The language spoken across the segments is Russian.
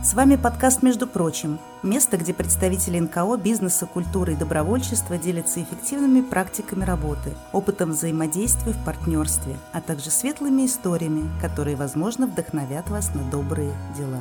С вами подкаст «Между прочим» – место, где представители НКО, бизнеса, культуры и добровольчества делятся эффективными практиками работы, опытом взаимодействия в партнерстве, а также светлыми историями, которые, возможно, вдохновят вас на добрые дела.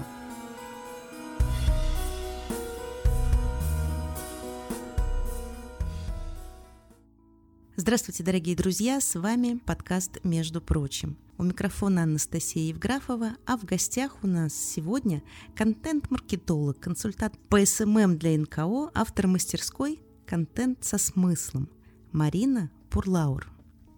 Здравствуйте, дорогие друзья! С вами подкаст «Между прочим». У микрофона Анастасия Евграфова, а в гостях у нас сегодня контент-маркетолог, консультант по SMM для НКО, автор мастерской «Контент со смыслом» Марина Пурлаур.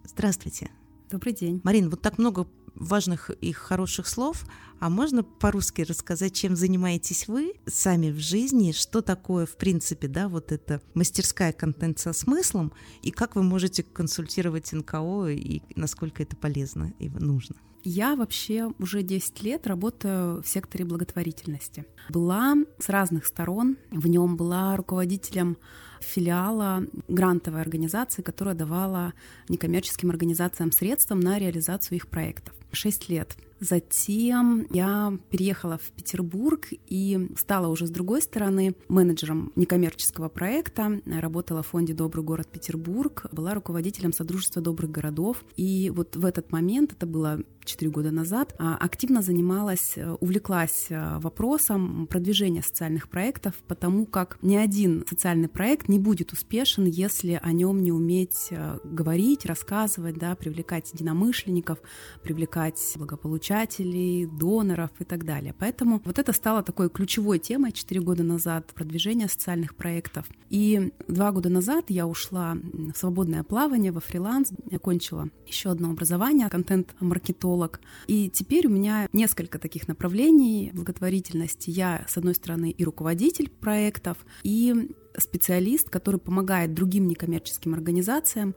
Здравствуйте! Добрый день. Марин, вот так много важных и хороших слов. А можно по-русски рассказать, чем занимаетесь вы сами в жизни, что такое, в принципе, да, вот эта мастерская контент со смыслом, и как вы можете консультировать НКО, и насколько это полезно и нужно? Я вообще уже 10 лет работаю в секторе благотворительности. Была с разных сторон. В нем была руководителем филиала грантовой организации, которая давала некоммерческим организациям средства на реализацию их проектов. Шесть лет Затем я переехала в Петербург и стала уже с другой стороны менеджером некоммерческого проекта. Работала в фонде «Добрый город Петербург», была руководителем Содружества добрых городов. И вот в этот момент, это было 4 года назад, а, активно занималась, э, увлеклась э, вопросом продвижения социальных проектов, потому как ни один социальный проект не будет успешен, если о нем не уметь э, говорить, рассказывать, да, привлекать единомышленников, привлекать благополучателей, доноров и так далее. Поэтому вот это стало такой ключевой темой 4 года назад продвижения социальных проектов. И два года назад я ушла в свободное плавание, во фриланс, окончила еще одно образование, контент-маркетолог. И теперь у меня несколько таких направлений благотворительности. Я, с одной стороны, и руководитель проектов, и специалист, который помогает другим некоммерческим организациям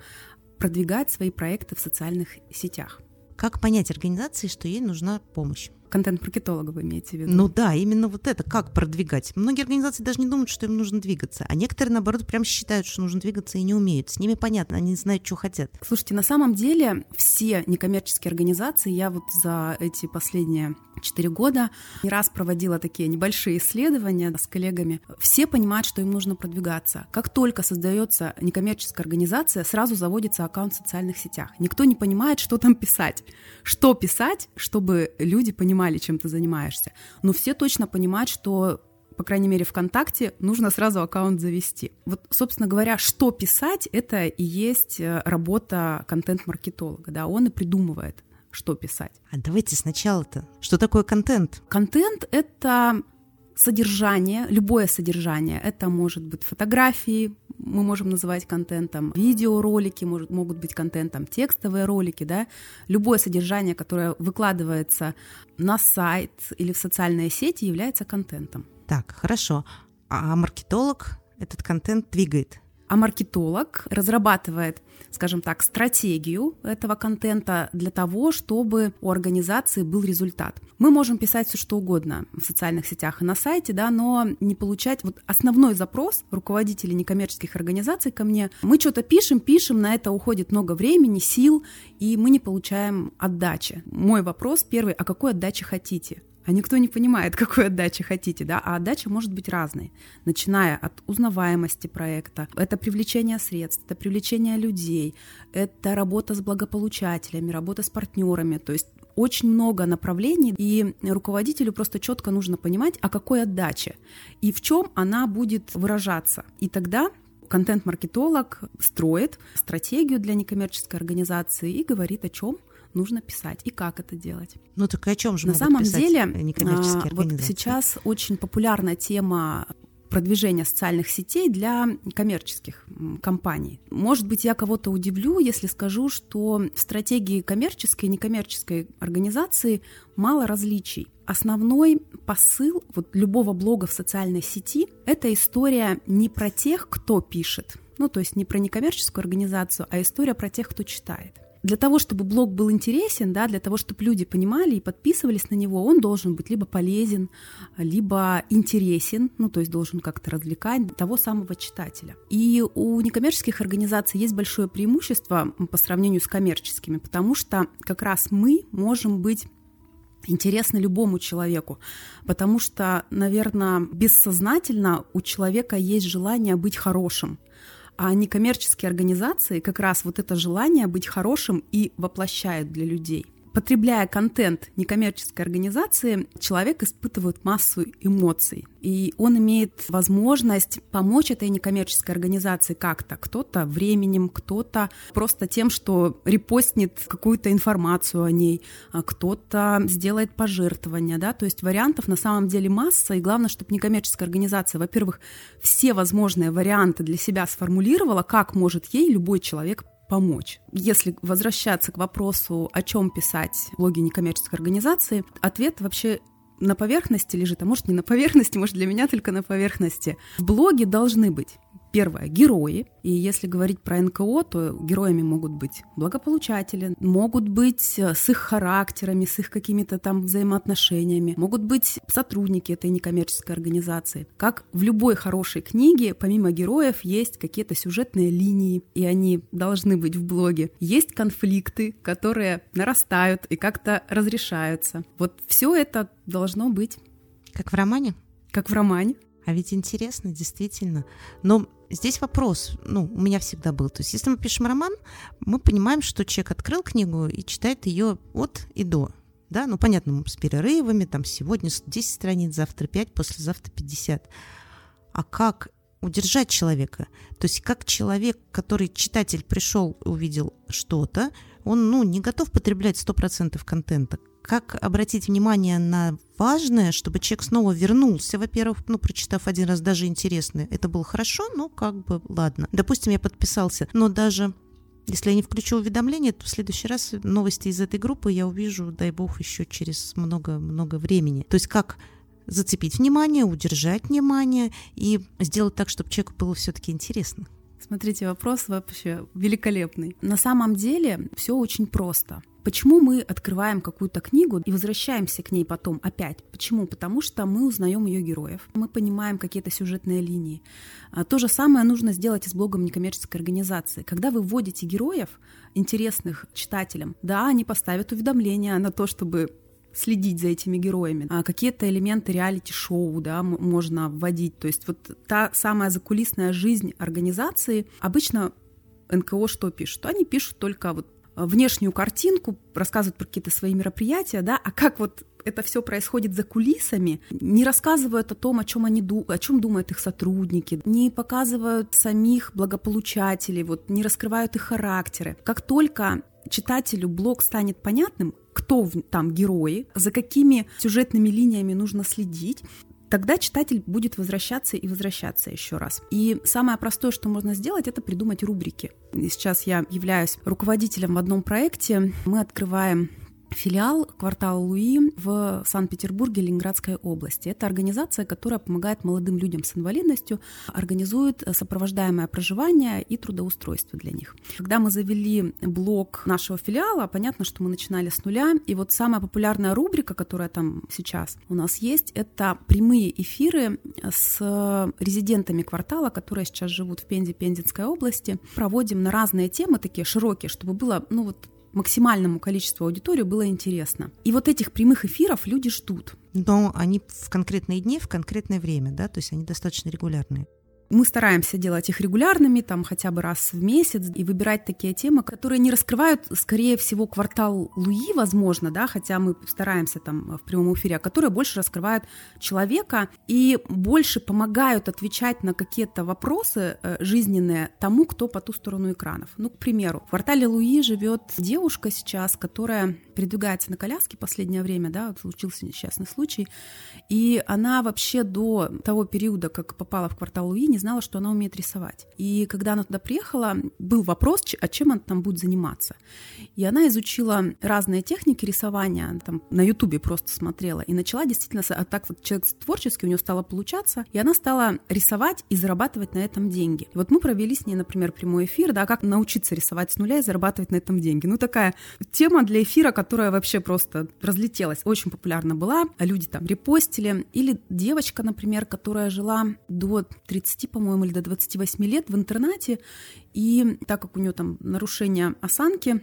продвигать свои проекты в социальных сетях. Как понять организации, что ей нужна помощь? Контент-маркетолога вы имеете в виду? Ну да, именно вот это, как продвигать. Многие организации даже не думают, что им нужно двигаться, а некоторые, наоборот, прям считают, что нужно двигаться и не умеют. С ними понятно, они не знают, что хотят. Слушайте, на самом деле все некоммерческие организации, я вот за эти последние четыре года не раз проводила такие небольшие исследования с коллегами, все понимают, что им нужно продвигаться. Как только создается некоммерческая организация, сразу заводится аккаунт в социальных сетях. Никто не понимает, что там писать. Что писать, чтобы люди понимали, понимали, чем ты занимаешься. Но все точно понимают, что по крайней мере, ВКонтакте нужно сразу аккаунт завести. Вот, собственно говоря, что писать, это и есть э, работа контент-маркетолога, да, он и придумывает, что писать. А давайте сначала-то, что такое контент? Контент — это содержание, любое содержание. Это может быть фотографии, мы можем называть контентом, видеоролики может, могут быть контентом, текстовые ролики, да, любое содержание, которое выкладывается на сайт или в социальные сети, является контентом. Так, хорошо. А маркетолог этот контент двигает? А маркетолог разрабатывает скажем так, стратегию этого контента для того, чтобы у организации был результат. Мы можем писать все что угодно в социальных сетях и на сайте, да, но не получать вот основной запрос руководителей некоммерческих организаций ко мне. Мы что-то пишем, пишем, на это уходит много времени, сил, и мы не получаем отдачи. Мой вопрос первый, а какой отдачи хотите? А никто не понимает, какой отдачи хотите, да, а отдача может быть разной, начиная от узнаваемости проекта, это привлечение средств, это привлечение людей, это работа с благополучателями, работа с партнерами, то есть очень много направлений, и руководителю просто четко нужно понимать, о какой отдаче и в чем она будет выражаться. И тогда контент-маркетолог строит стратегию для некоммерческой организации и говорит о чем нужно писать и как это делать. Ну так и о чем же На самом деле, а, вот сейчас очень популярная тема продвижения социальных сетей для коммерческих компаний. Может быть, я кого-то удивлю, если скажу, что в стратегии коммерческой и некоммерческой организации мало различий. Основной посыл вот любого блога в социальной сети — это история не про тех, кто пишет, ну, то есть не про некоммерческую организацию, а история про тех, кто читает для того, чтобы блог был интересен, да, для того, чтобы люди понимали и подписывались на него, он должен быть либо полезен, либо интересен, ну, то есть должен как-то развлекать того самого читателя. И у некоммерческих организаций есть большое преимущество по сравнению с коммерческими, потому что как раз мы можем быть интересны любому человеку, потому что, наверное, бессознательно у человека есть желание быть хорошим. А некоммерческие организации как раз вот это желание быть хорошим и воплощают для людей потребляя контент некоммерческой организации, человек испытывает массу эмоций. И он имеет возможность помочь этой некоммерческой организации как-то. Кто-то временем, кто-то просто тем, что репостнет какую-то информацию о ней, а кто-то сделает пожертвования. Да? То есть вариантов на самом деле масса. И главное, чтобы некоммерческая организация, во-первых, все возможные варианты для себя сформулировала, как может ей любой человек помочь. Если возвращаться к вопросу, о чем писать в блоге некоммерческой организации, ответ вообще на поверхности лежит, а может не на поверхности, может для меня только на поверхности. В блоге должны быть Первое — герои. И если говорить про НКО, то героями могут быть благополучатели, могут быть э, с их характерами, с их какими-то там взаимоотношениями, могут быть сотрудники этой некоммерческой организации. Как в любой хорошей книге, помимо героев, есть какие-то сюжетные линии, и они должны быть в блоге. Есть конфликты, которые нарастают и как-то разрешаются. Вот все это должно быть. Как в романе? Как в романе. А ведь интересно, действительно. Но здесь вопрос, ну, у меня всегда был. То есть, если мы пишем роман, мы понимаем, что человек открыл книгу и читает ее от и до. Да, ну, понятно, с перерывами, там, сегодня 10 страниц, завтра 5, послезавтра 50. А как удержать человека? То есть, как человек, который читатель пришел увидел что-то, он, ну, не готов потреблять 100% контента как обратить внимание на важное, чтобы человек снова вернулся, во-первых, ну, прочитав один раз даже интересное. Это было хорошо, но как бы ладно. Допустим, я подписался, но даже если я не включу уведомления, то в следующий раз новости из этой группы я увижу, дай бог, еще через много-много времени. То есть как зацепить внимание, удержать внимание и сделать так, чтобы человеку было все-таки интересно. Смотрите, вопрос вообще великолепный. На самом деле все очень просто. Почему мы открываем какую-то книгу и возвращаемся к ней потом опять? Почему? Потому что мы узнаем ее героев, мы понимаем какие-то сюжетные линии. А то же самое нужно сделать и с блогом некоммерческой организации. Когда вы вводите героев, интересных читателям, да, они поставят уведомления на то, чтобы следить за этими героями. А какие-то элементы реалити-шоу, да, можно вводить. То есть вот та самая закулисная жизнь организации. Обычно НКО что пишут? Они пишут только вот внешнюю картинку, рассказывают про какие-то свои мероприятия, да, а как вот это все происходит за кулисами, не рассказывают о том, о чем они о чем думают их сотрудники, не показывают самих благополучателей, вот не раскрывают их характеры. Как только читателю блог станет понятным, кто там герои, за какими сюжетными линиями нужно следить, тогда читатель будет возвращаться и возвращаться еще раз. И самое простое, что можно сделать, это придумать рубрики. Сейчас я являюсь руководителем в одном проекте. Мы открываем филиал квартала Луи в Санкт-Петербурге, Ленинградской области. Это организация, которая помогает молодым людям с инвалидностью, организует сопровождаемое проживание и трудоустройство для них. Когда мы завели блок нашего филиала, понятно, что мы начинали с нуля, и вот самая популярная рубрика, которая там сейчас у нас есть, это прямые эфиры с резидентами квартала, которые сейчас живут в Пензе, Пензенской области. Проводим на разные темы, такие широкие, чтобы было, ну вот, максимальному количеству аудитории было интересно. И вот этих прямых эфиров люди ждут. Но они в конкретные дни, в конкретное время, да, то есть они достаточно регулярные. Мы стараемся делать их регулярными, там хотя бы раз в месяц, и выбирать такие темы, которые не раскрывают, скорее всего, квартал Луи, возможно, да, хотя мы стараемся там в прямом эфире, а которые больше раскрывают человека и больше помогают отвечать на какие-то вопросы э, жизненные тому, кто по ту сторону экранов. Ну, к примеру, в квартале Луи живет девушка сейчас, которая передвигается на коляске последнее время, да, вот случился несчастный случай, и она вообще до того периода, как попала в квартал Луи, не знала, что она умеет рисовать. И когда она туда приехала, был вопрос, а чем она там будет заниматься. И она изучила разные техники рисования, там на Ютубе просто смотрела, и начала действительно, а так вот человек творческий, у нее стало получаться, и она стала рисовать и зарабатывать на этом деньги. И вот мы провели с ней, например, прямой эфир, да, как научиться рисовать с нуля и зарабатывать на этом деньги. Ну, такая тема для эфира, которая вообще просто разлетелась, очень популярна была, а люди там репостили. Или девочка, например, которая жила до 30, по-моему, или до 28 лет в интернате, и так как у нее там нарушение осанки,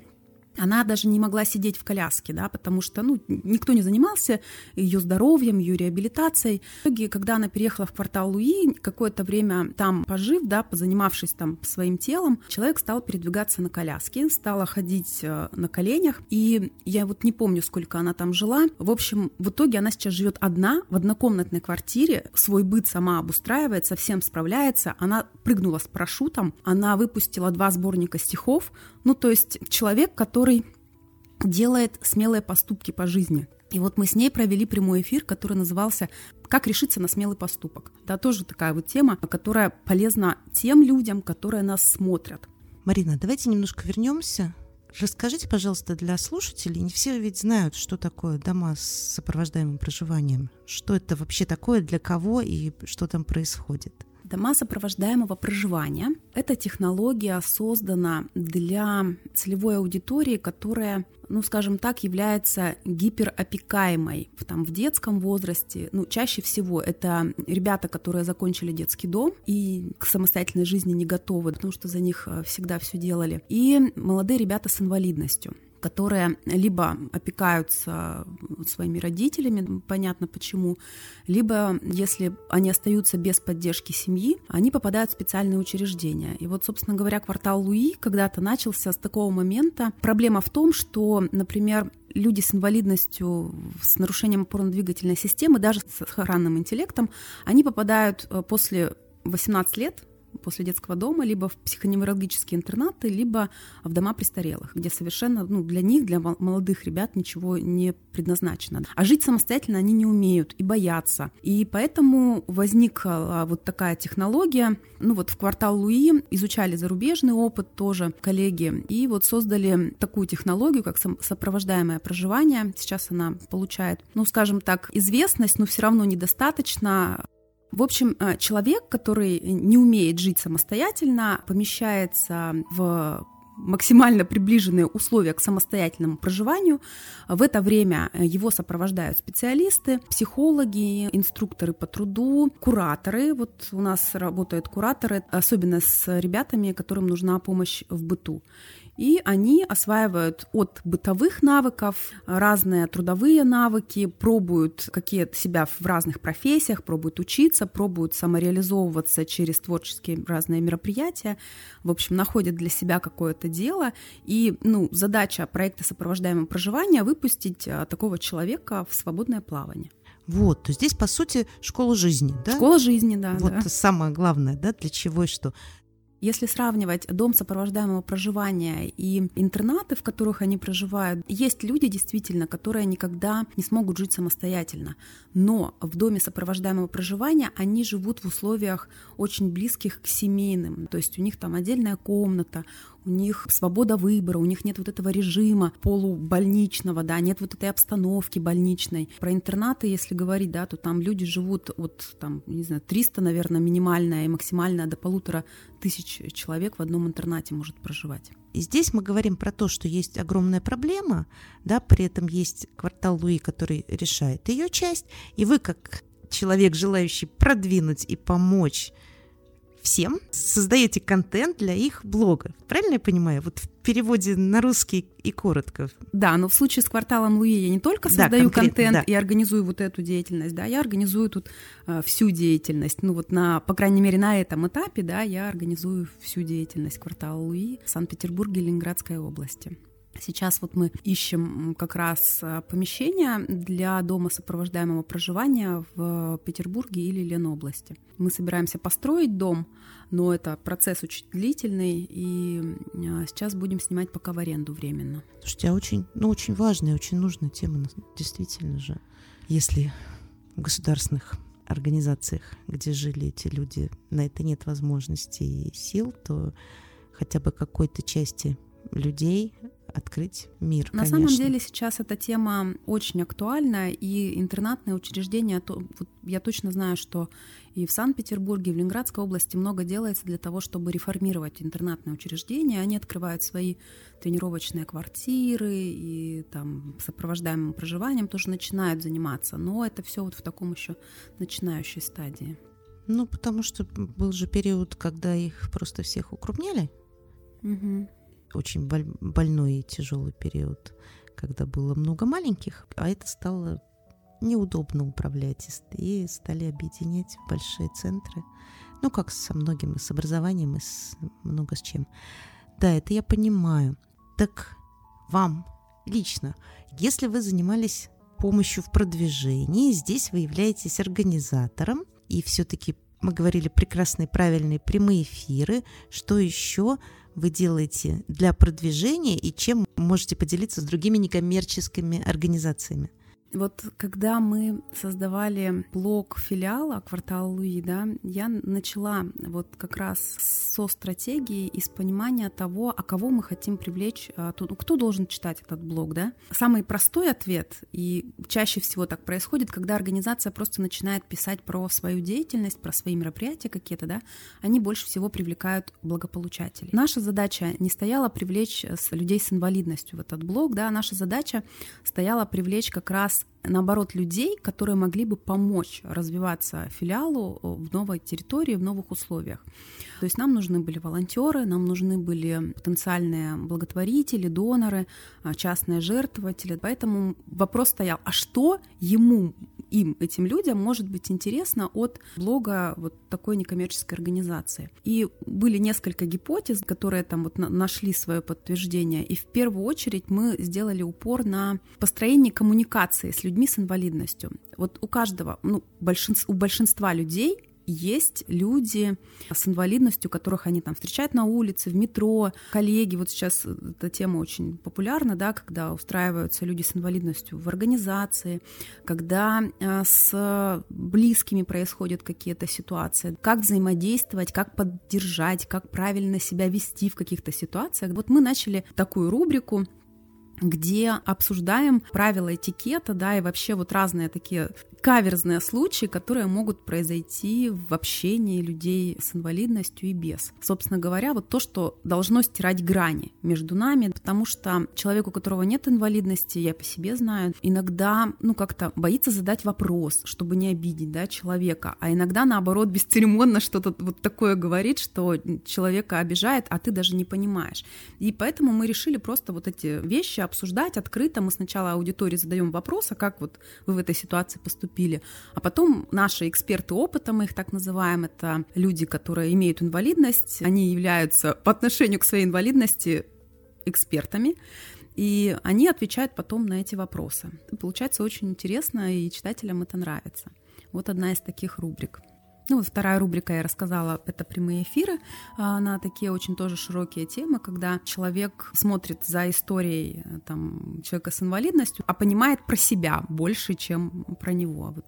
она даже не могла сидеть в коляске, да, потому что ну, никто не занимался ее здоровьем, ее реабилитацией. В итоге, когда она переехала в квартал Луи, какое-то время там пожив, да, позанимавшись там своим телом, человек стал передвигаться на коляске, стала ходить э, на коленях, и я вот не помню, сколько она там жила. В общем, в итоге она сейчас живет одна в однокомнатной квартире, свой быт сама обустраивает, совсем справляется. Она прыгнула с парашютом, она выпустила два сборника стихов, ну, то есть человек, который делает смелые поступки по жизни. И вот мы с ней провели прямой эфир, который назывался «Как решиться на смелый поступок». Да, тоже такая вот тема, которая полезна тем людям, которые нас смотрят. Марина, давайте немножко вернемся. Расскажите, пожалуйста, для слушателей, не все ведь знают, что такое дома с сопровождаемым проживанием. Что это вообще такое, для кого и что там происходит? Дома сопровождаемого проживания – это технология создана для целевой аудитории, которая, ну, скажем так, является гиперопекаемой там, в детском возрасте. Ну, чаще всего это ребята, которые закончили детский дом и к самостоятельной жизни не готовы, потому что за них э, всегда все делали. И молодые ребята с инвалидностью которые либо опекаются своими родителями, понятно почему, либо если они остаются без поддержки семьи, они попадают в специальные учреждения. И вот, собственно говоря, квартал Луи когда-то начался с такого момента. Проблема в том, что, например, люди с инвалидностью, с нарушением опорно-двигательной системы, даже с охранным интеллектом, они попадают э, после 18 лет после детского дома, либо в психоневрологические интернаты, либо в дома престарелых, где совершенно ну, для них, для молодых ребят ничего не предназначено. А жить самостоятельно они не умеют и боятся. И поэтому возникла вот такая технология. Ну вот в квартал Луи изучали зарубежный опыт тоже коллеги, и вот создали такую технологию, как сопровождаемое проживание. Сейчас она получает, ну скажем так, известность, но все равно недостаточно. В общем, э, человек, который не умеет жить самостоятельно, помещается в максимально приближенные условия к самостоятельному проживанию. В это время его сопровождают специалисты, психологи, инструкторы по труду, кураторы. Вот у нас работают кураторы, особенно с ребятами, которым нужна помощь в быту и они осваивают от бытовых навыков разные трудовые навыки, пробуют какие себя в разных профессиях, пробуют учиться, пробуют самореализовываться через творческие разные мероприятия, в общем, находят для себя какое-то дело, и ну, задача проекта сопровождаемого проживания выпустить а, такого человека в свободное плавание. Вот, то здесь, по сути, школа жизни, да? Школа жизни, да. Вот да. самое главное, да, для чего и что. Если сравнивать дом сопровождаемого проживания и интернаты, в которых они проживают, есть люди действительно, которые никогда не смогут жить самостоятельно. Но в доме сопровождаемого проживания они живут в условиях очень близких к семейным. То есть у них там отдельная комната, у них свобода выбора, у них нет вот этого режима полубольничного, да, нет вот этой обстановки больничной. Про интернаты, если говорить, да, то там люди живут от, там, не знаю, 300, наверное, минимальная и максимальная до полутора тысяч человек в одном интернате может проживать. И здесь мы говорим про то, что есть огромная проблема, да, при этом есть квартал Луи, который решает ее часть, и вы как человек, желающий продвинуть и помочь всем, создаете контент для их блога. Правильно я понимаю? Вот в переводе на русский и коротко. Да, но в случае с кварталом Луи я не только создаю да, контент да. и организую вот эту деятельность, да, я организую тут э, всю деятельность. Ну вот на, по крайней мере, на этом этапе, да, я организую всю деятельность квартала Луи в Санкт-Петербурге и Ленинградской области. Сейчас вот мы ищем как раз э, помещение для дома сопровождаемого проживания в Петербурге или Ленобласти. Мы собираемся построить дом, но это процесс очень длительный, и э, сейчас будем снимать пока в аренду временно. Слушайте, а очень, ну, очень важная, очень нужная тема, действительно же. Если в государственных организациях, где жили эти люди, на это нет возможности и сил, то хотя бы какой-то части людей открыть мир. На конечно. самом деле сейчас эта тема очень актуальна, и интернатные учреждения, то, вот я точно знаю, что и в Санкт-Петербурге, и в Ленинградской области много делается для того, чтобы реформировать интернатные учреждения. Они открывают свои тренировочные квартиры и там сопровождаемым проживанием тоже начинают заниматься, но это все вот в таком еще начинающей стадии. Ну, потому что был же период, когда их просто всех укрупняли. Угу. Очень больной и тяжелый период, когда было много маленьких, а это стало неудобно управлять и стали объединять большие центры. Ну, как со многим, и с образованием, и с много с чем. Да, это я понимаю. Так вам лично, если вы занимались помощью в продвижении, здесь вы являетесь организатором, и все-таки мы говорили прекрасные, правильные прямые эфиры, что еще вы делаете для продвижения и чем можете поделиться с другими некоммерческими организациями? Вот когда мы создавали блог филиала «Квартал Луи», да, я начала вот как раз со стратегии и с понимания того, а кого мы хотим привлечь, а, кто должен читать этот блог, да. Самый простой ответ, и чаще всего так происходит, когда организация просто начинает писать про свою деятельность, про свои мероприятия какие-то, да, они больше всего привлекают благополучателей. Наша задача не стояла привлечь людей с инвалидностью в этот блог, да, наша задача стояла привлечь как раз наоборот, людей, которые могли бы помочь развиваться филиалу э, в новой территории, в новых условиях. То есть нам нужны были волонтеры, нам нужны были потенциальные благотворители, доноры, э, частные жертвователи. Поэтому вопрос стоял, а что ему им, этим людям, может быть интересно от блога вот такой некоммерческой организации. И были несколько гипотез, которые там вот нашли свое подтверждение. И в первую очередь мы сделали упор на построение коммуникации с людьми с инвалидностью. Вот у каждого, ну, большинств, у большинства людей есть люди с инвалидностью, которых они там встречают на улице, в метро, коллеги. Вот сейчас эта тема очень популярна, да, когда устраиваются люди с инвалидностью в организации, когда э, с близкими происходят какие-то ситуации, как взаимодействовать, как поддержать, как правильно себя вести в каких-то ситуациях. Вот мы начали такую рубрику где обсуждаем правила этикета, да, и вообще вот разные такие каверзные случаи, которые могут произойти в общении людей с инвалидностью и без. Собственно говоря, вот то, что должно стирать грани между нами, потому что человек, у которого нет инвалидности, я по себе знаю, иногда, ну, как-то боится задать вопрос, чтобы не обидеть, да, человека, а иногда, наоборот, бесцеремонно что-то вот такое говорит, что человека обижает, а ты даже не понимаешь. И поэтому мы решили просто вот эти вещи обсуждать открыто. Мы сначала аудитории задаем вопрос, а как вот вы в этой ситуации поступили. А потом наши эксперты опыта, мы их так называем, это люди, которые имеют инвалидность, они являются по отношению к своей инвалидности экспертами, и они отвечают потом на эти вопросы. Получается очень интересно, и читателям это нравится. Вот одна из таких рубрик. Ну, вот вторая рубрика я рассказала, это прямые эфиры а, на такие очень тоже широкие темы, когда человек смотрит за историей там, человека с инвалидностью, а понимает про себя больше, чем про него. Вот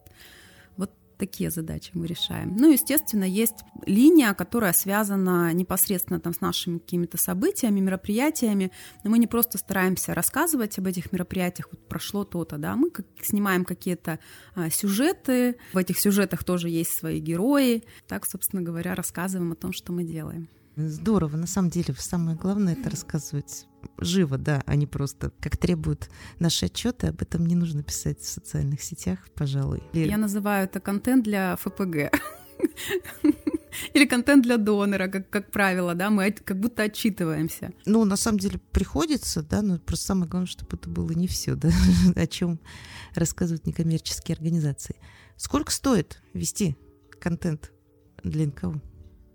такие задачи мы решаем. Ну, естественно, есть линия, которая связана непосредственно там с нашими какими-то событиями, мероприятиями, но мы не просто стараемся рассказывать об этих мероприятиях, вот прошло то-то, да, мы как, снимаем какие-то а, сюжеты, в этих сюжетах тоже есть свои герои, так, собственно говоря, рассказываем о том, что мы делаем. Здорово, на самом деле, самое главное это рассказывать живо, да, не просто как требуют наши отчеты, об этом не нужно писать в социальных сетях, пожалуй. Я называю это контент для ФПГ. Или контент для донора, как, как правило, да, мы как будто отчитываемся. Ну, на самом деле приходится, да, но просто самое главное, чтобы это было не все, да, о чем рассказывают некоммерческие организации. Сколько стоит вести контент для НКО?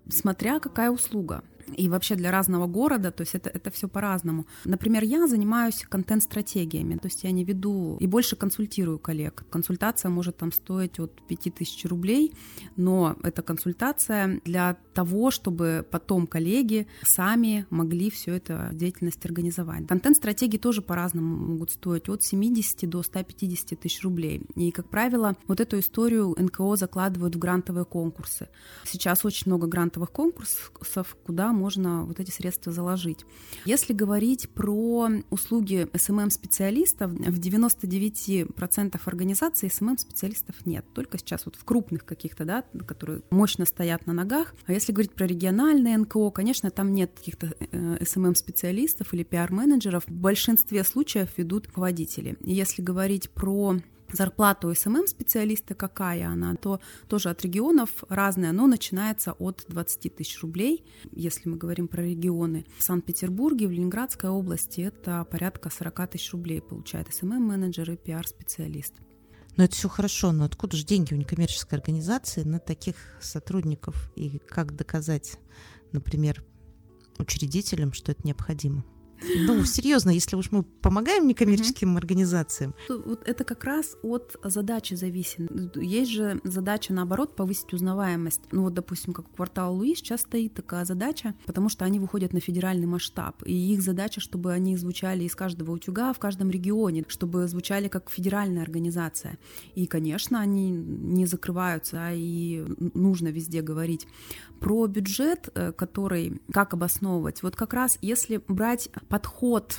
Смотря какая услуга и вообще для разного города, то есть это, это все по-разному. Например, я занимаюсь контент-стратегиями, то есть я не веду и больше консультирую коллег. Консультация может там стоить от 5000 рублей, но это консультация для того, чтобы потом коллеги сами могли все это деятельность организовать. Контент-стратегии тоже по-разному могут стоить от 70 до 150 тысяч рублей. И, как правило, вот эту историю НКО закладывают в грантовые конкурсы. Сейчас очень много грантовых конкурсов, куда можно вот эти средства заложить. Если говорить про услуги SMM-специалистов, в 99% организаций SMM-специалистов нет. Только сейчас вот в крупных каких-то, да, которые мощно стоят на ногах. А если говорить про региональные НКО, конечно, там нет каких-то э, SMM-специалистов или пиар-менеджеров. В большинстве случаев ведут руководители. И если говорить про зарплата у SMM-специалиста какая она, то тоже от регионов разная, но начинается от 20 тысяч рублей, если мы говорим про регионы. В Санкт-Петербурге, в Ленинградской области это порядка 40 тысяч рублей получает SMM-менеджер и пиар-специалист. Но это все хорошо, но откуда же деньги у некоммерческой организации на таких сотрудников и как доказать, например, учредителям, что это необходимо? Ну, серьезно, если уж мы помогаем некоммерческим mm-hmm. организациям. Вот это как раз от задачи зависит. Есть же задача, наоборот, повысить узнаваемость. Ну вот, допустим, как квартал Луи сейчас стоит такая задача, потому что они выходят на федеральный масштаб. И их задача, чтобы они звучали из каждого утюга в каждом регионе, чтобы звучали как федеральная организация. И, конечно, они не закрываются, а и нужно везде говорить. Про бюджет, э, который, как обосновывать, вот как раз если брать подход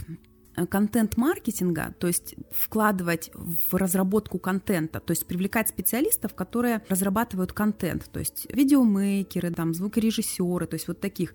э, контент-маркетинга, то есть вкладывать в разработку контента, то есть привлекать специалистов, которые разрабатывают контент, то есть видеомейкеры, там, звукорежиссеры, то есть вот таких.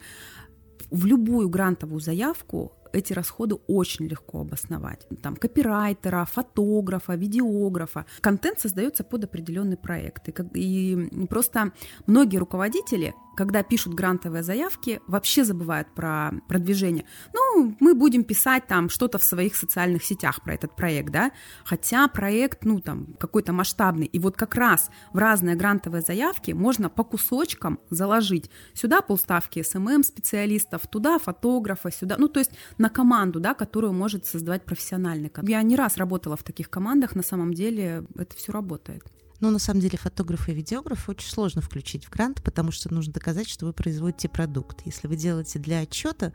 В любую грантовую заявку эти расходы очень легко обосновать. Там копирайтера, фотографа, видеографа. Контент создается под определенный проект. И, и просто многие руководители когда пишут грантовые заявки, вообще забывают про продвижение. Ну, мы будем писать там что-то в своих социальных сетях про этот проект, да, хотя проект, ну, там, какой-то масштабный. И вот как раз в разные грантовые заявки можно по кусочкам заложить. Сюда полставки СММ-специалистов, туда фотографа, сюда, ну, то есть на команду, да, которую может создавать профессиональный. Я не раз работала в таких командах, на самом деле это все работает. Но на самом деле фотографа и видеографа очень сложно включить в грант, потому что нужно доказать, что вы производите продукт. Если вы делаете для отчета,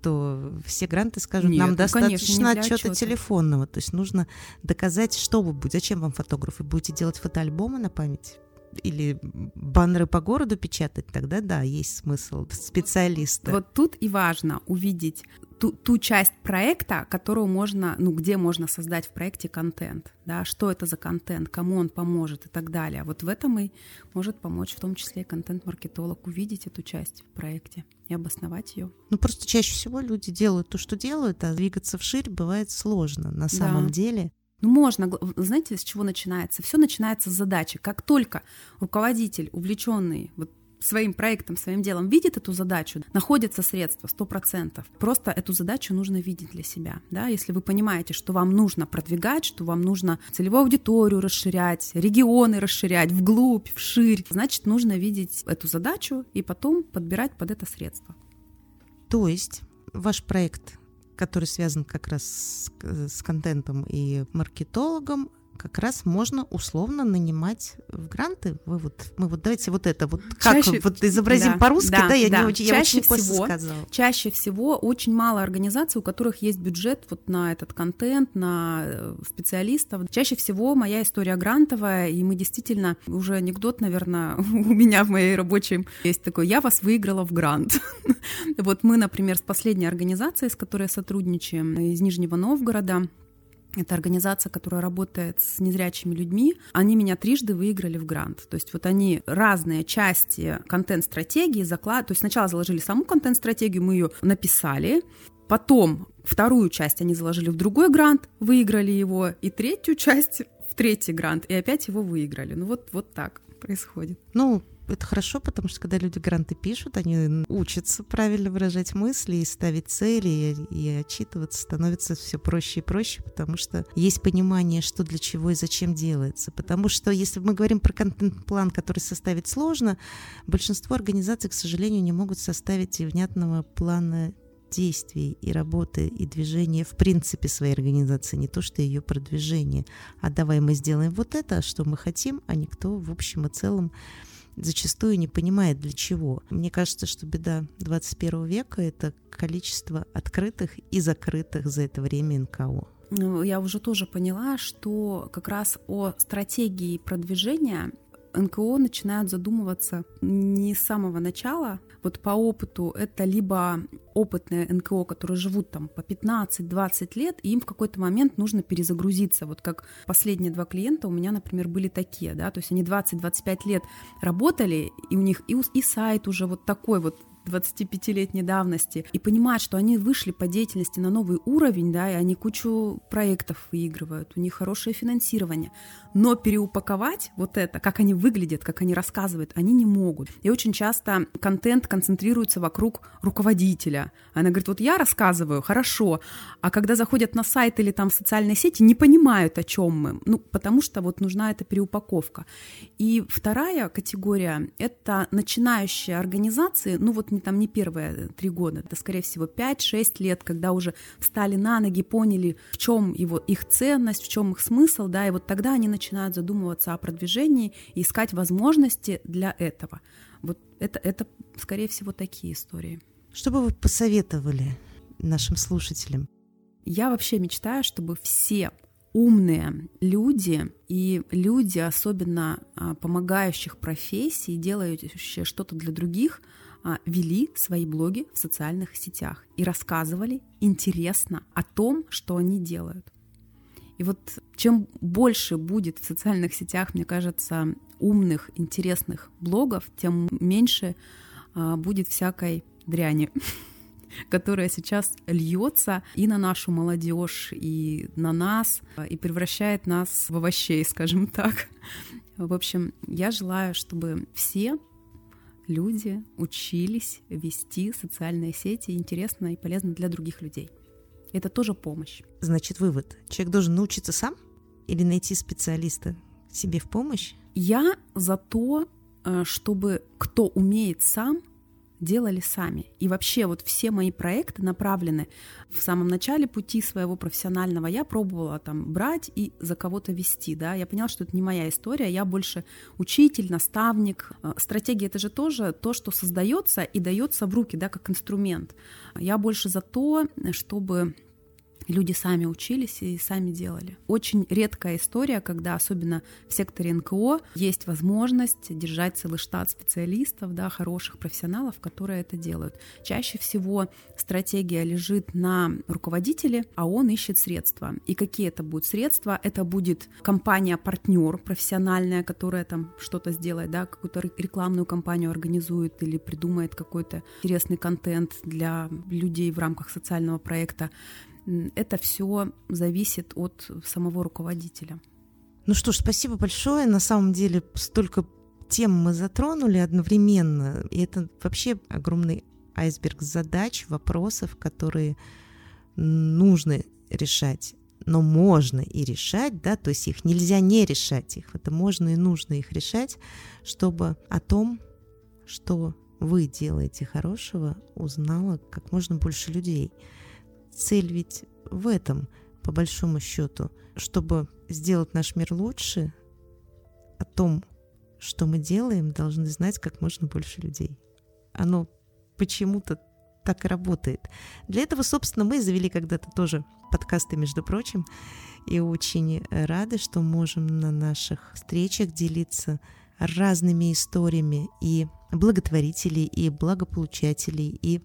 то все гранты скажут, Нет, нам ну, достаточно конечно, отчета отчета телефонного. То есть нужно доказать, что вы будете. Зачем вам фотограф? Вы будете делать фотоальбомы на память? Или баннеры по городу печатать, тогда да, есть смысл специалиста. Вот тут и важно увидеть ту, ту часть проекта, которую можно, ну, где можно создать в проекте контент, да, что это за контент, кому он поможет и так далее. Вот в этом и может помочь в том числе контент-маркетолог увидеть эту часть в проекте и обосновать ее. Ну, просто чаще всего люди делают то, что делают, а двигаться вширь бывает сложно на самом да. деле. Ну, можно, знаете, с чего начинается? Все начинается с задачи. Как только руководитель, увлеченный вот своим проектом, своим делом видит эту задачу, находятся средства, сто процентов. Просто эту задачу нужно видеть для себя. Да? Если вы понимаете, что вам нужно продвигать, что вам нужно целевую аудиторию расширять, регионы расширять вглубь, вширь, значит, нужно видеть эту задачу и потом подбирать под это средства. То есть ваш проект который связан как раз с, с контентом и маркетологом, как раз можно условно нанимать в гранты. Вы вот, мы вот давайте вот это вот как чаще, вот изобразим да, по-русски, да, да, я да. не очень, чаще я очень всего, сказала. Чаще всего очень мало организаций, у которых есть бюджет вот на этот контент, на э, специалистов. Чаще всего моя история грантовая, и мы действительно уже анекдот, наверное, у меня в моей рабочей есть такой: я вас выиграла в грант. Вот мы, например, с последней организацией, с которой сотрудничаем из Нижнего Новгорода, это организация, которая работает с незрячими людьми. Они меня трижды выиграли в грант. То есть вот они разные части контент-стратегии закладывают. То есть сначала заложили саму контент-стратегию, мы ее написали. Потом вторую часть они заложили в другой грант, выиграли его. И третью часть в третий грант, и опять его выиграли. Ну вот, вот так происходит. Ну, это хорошо, потому что когда люди гранты пишут, они учатся правильно выражать мысли и ставить цели, и, и отчитываться становится все проще и проще, потому что есть понимание, что для чего и зачем делается. Потому что если мы говорим про контент-план, который составить сложно, большинство организаций, к сожалению, не могут составить и внятного плана действий и работы и движения в принципе своей организации, не то что ее продвижение. А давай мы сделаем вот это, что мы хотим, а никто в общем и целом зачастую не понимает для чего. Мне кажется, что беда 21 века — это количество открытых и закрытых за это время НКО. Ну, я уже тоже поняла, что как раз о стратегии продвижения НКО начинают задумываться не с самого начала. Вот по опыту это либо опытные НКО, которые живут там по 15-20 лет, и им в какой-то момент нужно перезагрузиться. Вот как последние два клиента у меня, например, были такие, да, то есть они 20-25 лет работали, и у них и, и сайт уже вот такой вот 25-летней давности, и понимать, что они вышли по деятельности на новый уровень, да, и они кучу проектов выигрывают, у них хорошее финансирование. Но переупаковать вот это, как они выглядят, как они рассказывают, они не могут. И очень часто контент концентрируется вокруг руководителя. Она говорит, вот я рассказываю, хорошо, а когда заходят на сайт или там в социальные сети, не понимают, о чем мы. Ну, потому что вот нужна эта переупаковка. И вторая категория — это начинающие организации, ну вот не там не первые три года, это, скорее всего, 5-6 лет, когда уже встали на ноги, поняли, в чем его, их ценность, в чем их смысл, да, и вот тогда они начинают задумываться о продвижении и искать возможности для этого. Вот это, это скорее всего, такие истории. Что бы вы посоветовали нашим слушателям? Я вообще мечтаю, чтобы все умные люди и люди, особенно а, помогающих профессий, делающие что-то для других, вели свои блоги в социальных сетях и рассказывали интересно о том, что они делают. И вот чем больше будет в социальных сетях, мне кажется, умных, интересных блогов, тем меньше а, будет всякой дряни которая сейчас льется и на нашу молодежь, и на нас, и превращает нас в овощей, скажем так. В общем, я желаю, чтобы все люди учились вести социальные сети интересно и полезно для других людей. Это тоже помощь. Значит, вывод. Человек должен научиться сам или найти специалиста себе в помощь? Я за то, э, чтобы кто умеет сам, делали сами. И вообще вот все мои проекты направлены в самом начале пути своего профессионального. Я пробовала там брать и за кого-то вести, да. Я поняла, что это не моя история, я больше учитель, наставник. Э, стратегия это же тоже то, что создается и дается в руки, да, как инструмент. Я больше за то, чтобы люди сами учились и сами делали. Очень редкая история, когда особенно в секторе НКО есть возможность держать целый штат специалистов, да, хороших профессионалов, которые это делают. Чаще всего стратегия лежит на руководителе, а он ищет средства. И какие это будут средства? Это будет компания-партнер профессиональная, которая там что-то сделает, да, какую-то рекламную кампанию организует или придумает какой-то интересный контент для людей в рамках социального проекта это все зависит от самого руководителя. Ну что ж, спасибо большое. На самом деле столько тем мы затронули одновременно. И это вообще огромный айсберг задач, вопросов, которые нужно решать. Но можно и решать, да, то есть их нельзя не решать их. Это можно и нужно их решать, чтобы о том, что вы делаете хорошего, узнало как можно больше людей. Цель ведь в этом, по большому счету, чтобы сделать наш мир лучше, о том, что мы делаем, должны знать как можно больше людей. Оно почему-то так и работает. Для этого, собственно, мы завели когда-то тоже подкасты, между прочим, и очень рады, что можем на наших встречах делиться разными историями и благотворителей, и благополучателей, и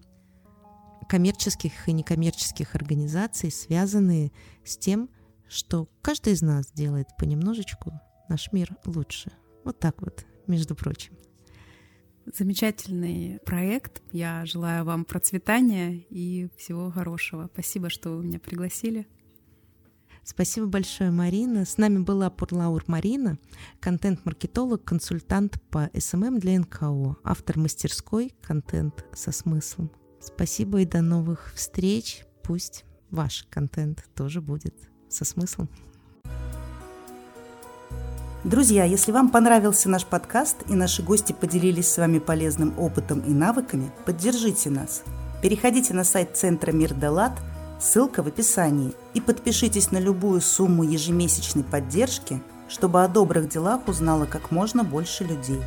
коммерческих и некоммерческих организаций, связанные с тем, что каждый из нас делает понемножечку наш мир лучше. Вот так вот, между прочим. Замечательный проект. Я желаю вам процветания и всего хорошего. Спасибо, что вы меня пригласили. Спасибо большое, Марина. С нами была Пурлаур Марина, контент-маркетолог, консультант по SMM для НКО, автор мастерской «Контент со смыслом». Спасибо и до новых встреч. Пусть ваш контент тоже будет со смыслом. Друзья, если вам понравился наш подкаст и наши гости поделились с вами полезным опытом и навыками, поддержите нас. Переходите на сайт Центра Мир Далат, ссылка в описании, и подпишитесь на любую сумму ежемесячной поддержки, чтобы о добрых делах узнало как можно больше людей.